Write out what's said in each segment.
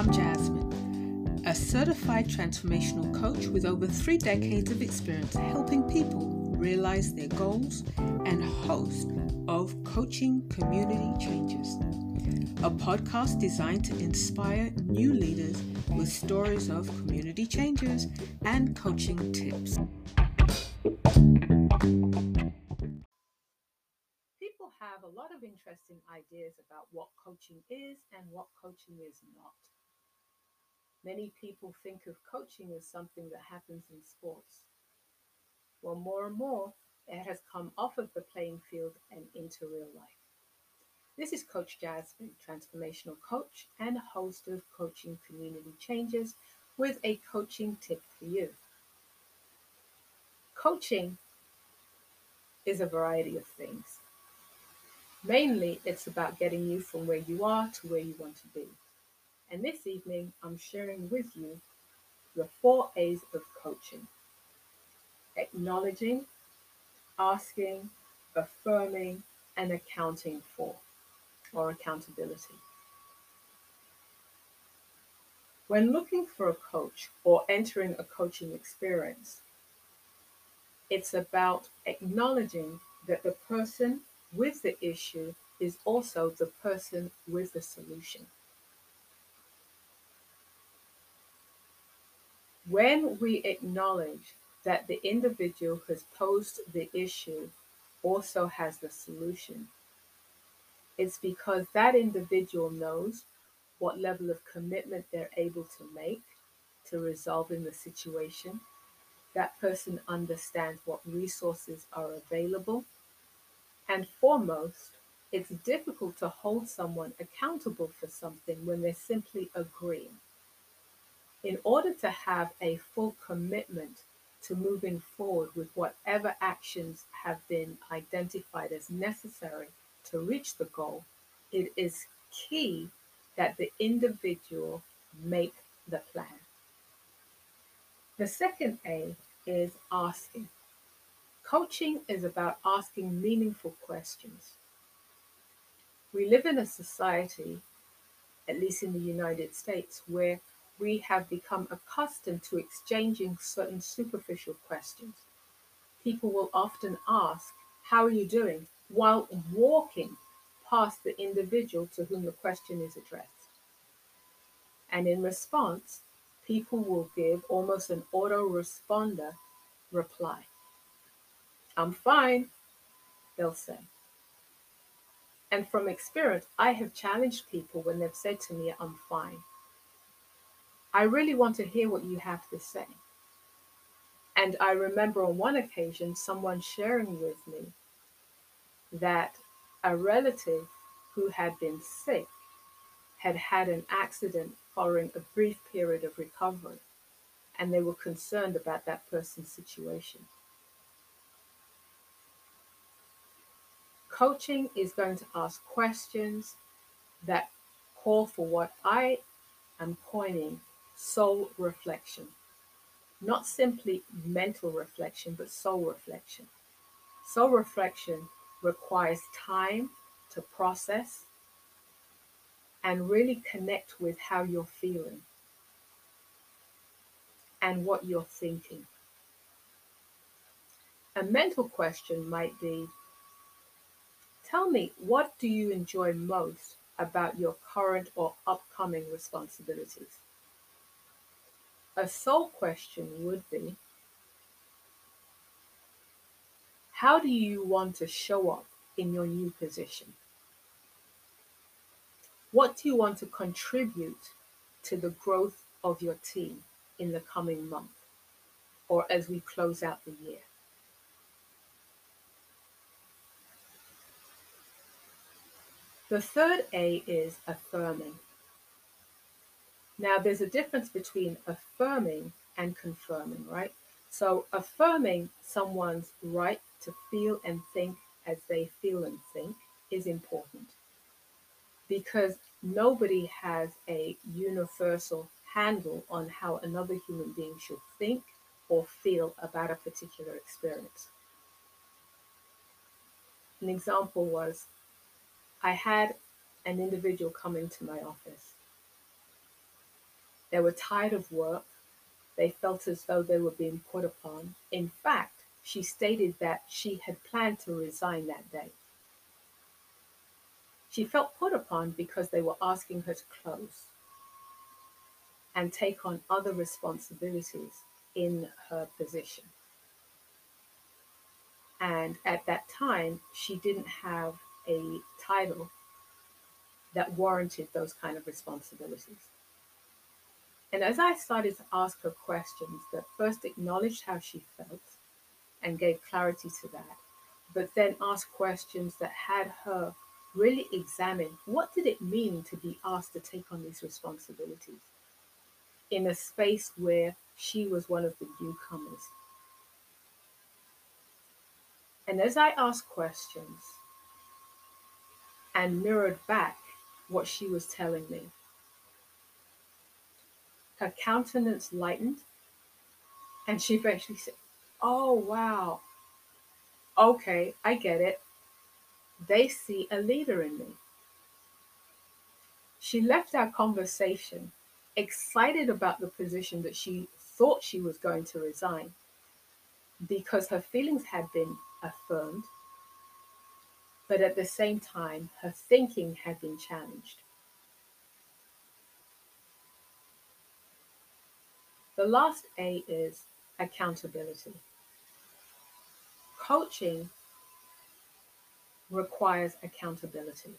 I'm Jasmine, a certified transformational coach with over three decades of experience helping people realize their goals and host of Coaching Community Changers, a podcast designed to inspire new leaders with stories of community changes and coaching tips. People have a lot of interesting ideas about what coaching is and what coaching is not. Many people think of coaching as something that happens in sports. Well, more and more, it has come off of the playing field and into real life. This is Coach Jasmine, transformational coach and host of Coaching Community Changers, with a coaching tip for you. Coaching is a variety of things. Mainly, it's about getting you from where you are to where you want to be. And this evening, I'm sharing with you the four A's of coaching acknowledging, asking, affirming, and accounting for, or accountability. When looking for a coach or entering a coaching experience, it's about acknowledging that the person with the issue is also the person with the solution. When we acknowledge that the individual who has posed the issue also has the solution, it's because that individual knows what level of commitment they're able to make to resolving the situation. That person understands what resources are available. And foremost, it's difficult to hold someone accountable for something when they're simply agreeing in order to have a full commitment to moving forward with whatever actions have been identified as necessary to reach the goal, it is key that the individual make the plan. The second A is asking. Coaching is about asking meaningful questions. We live in a society, at least in the United States, where we have become accustomed to exchanging certain superficial questions. People will often ask, How are you doing? while walking past the individual to whom the question is addressed. And in response, people will give almost an autoresponder reply. I'm fine, they'll say. And from experience, I have challenged people when they've said to me, I'm fine. I really want to hear what you have to say. And I remember on one occasion someone sharing with me that a relative who had been sick had had an accident following a brief period of recovery, and they were concerned about that person's situation. Coaching is going to ask questions that call for what I am coining soul reflection. Not simply mental reflection, but soul reflection. Soul reflection requires time to process and really connect with how you're feeling and what you're thinking. A mental question might be Tell me, what do you enjoy most about your current or upcoming responsibilities? A soul question would be How do you want to show up in your new position? What do you want to contribute to the growth of your team in the coming month or as we close out the year? The third A is affirming. Now, there's a difference between affirming and confirming, right? So, affirming someone's right to feel and think as they feel and think is important because nobody has a universal handle on how another human being should think or feel about a particular experience. An example was I had an individual come into my office They were tired of work. They felt as though they were being put upon. In fact, she stated that she had planned to resign that day. She felt put upon because they were asking her to close and take on other responsibilities in her position. And at that time, she didn't have a title that warranted those kind of responsibilities. And as I started to ask her questions that first acknowledged how she felt and gave clarity to that, but then asked questions that had her really examine what did it mean to be asked to take on these responsibilities in a space where she was one of the newcomers. And as I asked questions and mirrored back what she was telling me, her countenance lightened and she eventually said, Oh, wow. Okay, I get it. They see a leader in me. She left our conversation excited about the position that she thought she was going to resign because her feelings had been affirmed, but at the same time, her thinking had been challenged. The last A is accountability. Coaching requires accountability.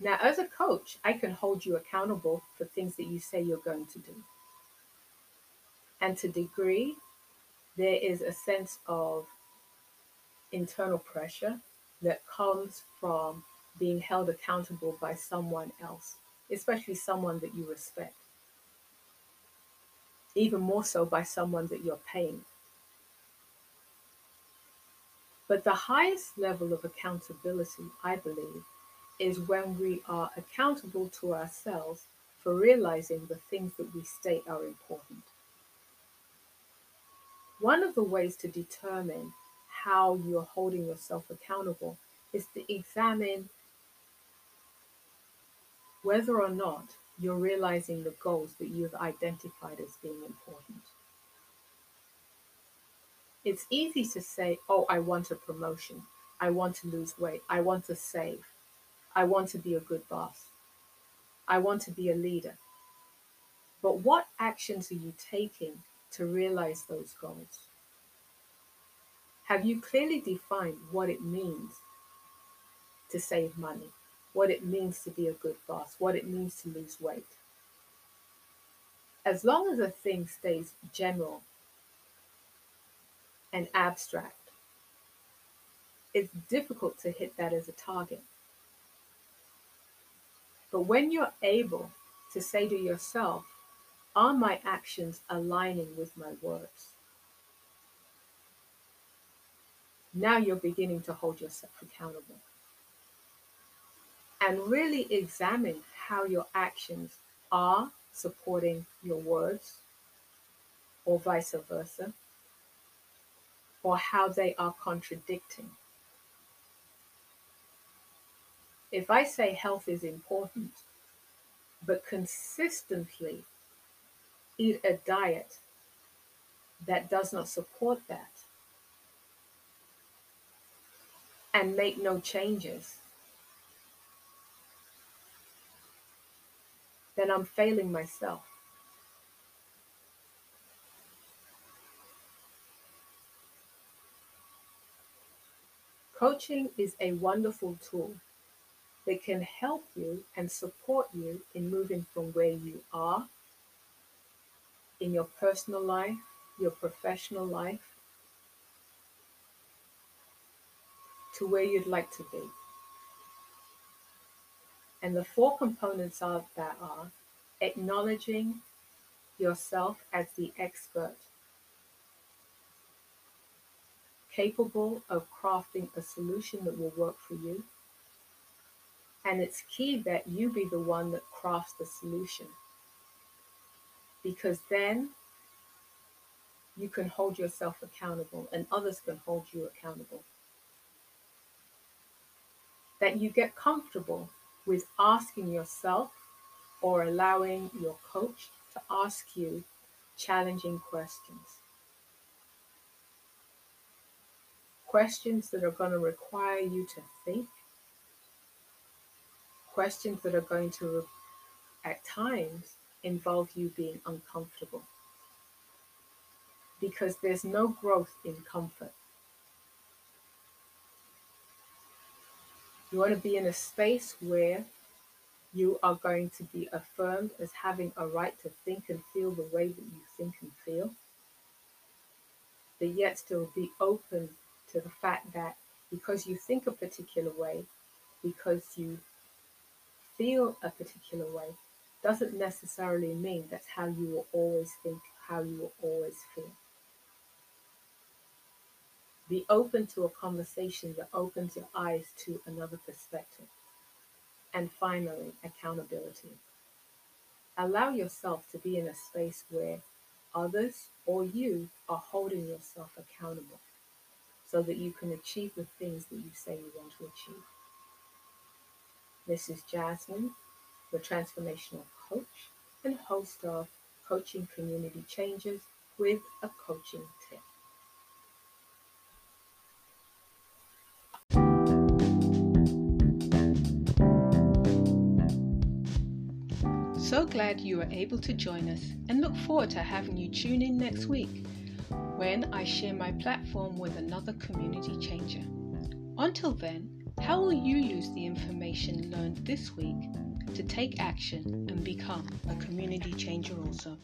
Now, as a coach, I can hold you accountable for things that you say you're going to do. And to degree, there is a sense of internal pressure that comes from being held accountable by someone else, especially someone that you respect. Even more so by someone that you're paying. But the highest level of accountability, I believe, is when we are accountable to ourselves for realizing the things that we state are important. One of the ways to determine how you're holding yourself accountable is to examine whether or not you're realizing the goals that you've identified as being important. It's easy to say, oh, I want a promotion. I want to lose weight. I want to save. I want to be a good boss. I want to be a leader. But what actions are you taking to realize those goals? Have you clearly defined what it means to save money, what it means to be a good boss, what it means to lose weight? As long as a thing stays general and abstract, it's difficult to hit that as a target. But when you're able to say to yourself, are my actions aligning with my words? Now you're beginning to hold yourself accountable. And really examine how your actions are supporting your words, or vice versa, or how they are contradicting. If I say health is important, but consistently eat a diet that does not support that and make no changes, then I'm failing myself. Coaching is a wonderful tool that can help you and support you in moving from where you are in your personal life, your professional life, to where you'd like to be. And the four components of that are acknowledging yourself as the expert, capable of crafting a solution that will work for you and it's key that you be the one that crafts the solution. Because then you can hold yourself accountable and others can hold you accountable. That you get comfortable with asking yourself or allowing your coach to ask you challenging questions. Questions that are going to require you to think, questions that are going to, at times, involve you being uncomfortable. Because there's no growth in comfort. You want to be in a space where you are going to be affirmed as having a right to think and feel the way that you think and feel, but yet still be open to the fact that because you think a particular way, because you feel a particular way, doesn't necessarily mean that's how you will always think, how you will always feel. Be open to a conversation that opens your eyes to another perspective. And finally, accountability. Allow yourself to be in a space where others or you are holding yourself accountable so that you can achieve the things that you say you want to achieve. This is Jasmine, the transformational coach and host of Coaching Community Changers with a Coaching Tip. So glad you were able to join us and look forward to having you tune in next week when I share my platform with another community changer. Until then, how will you use the information learned this week to take action and become a community changer also?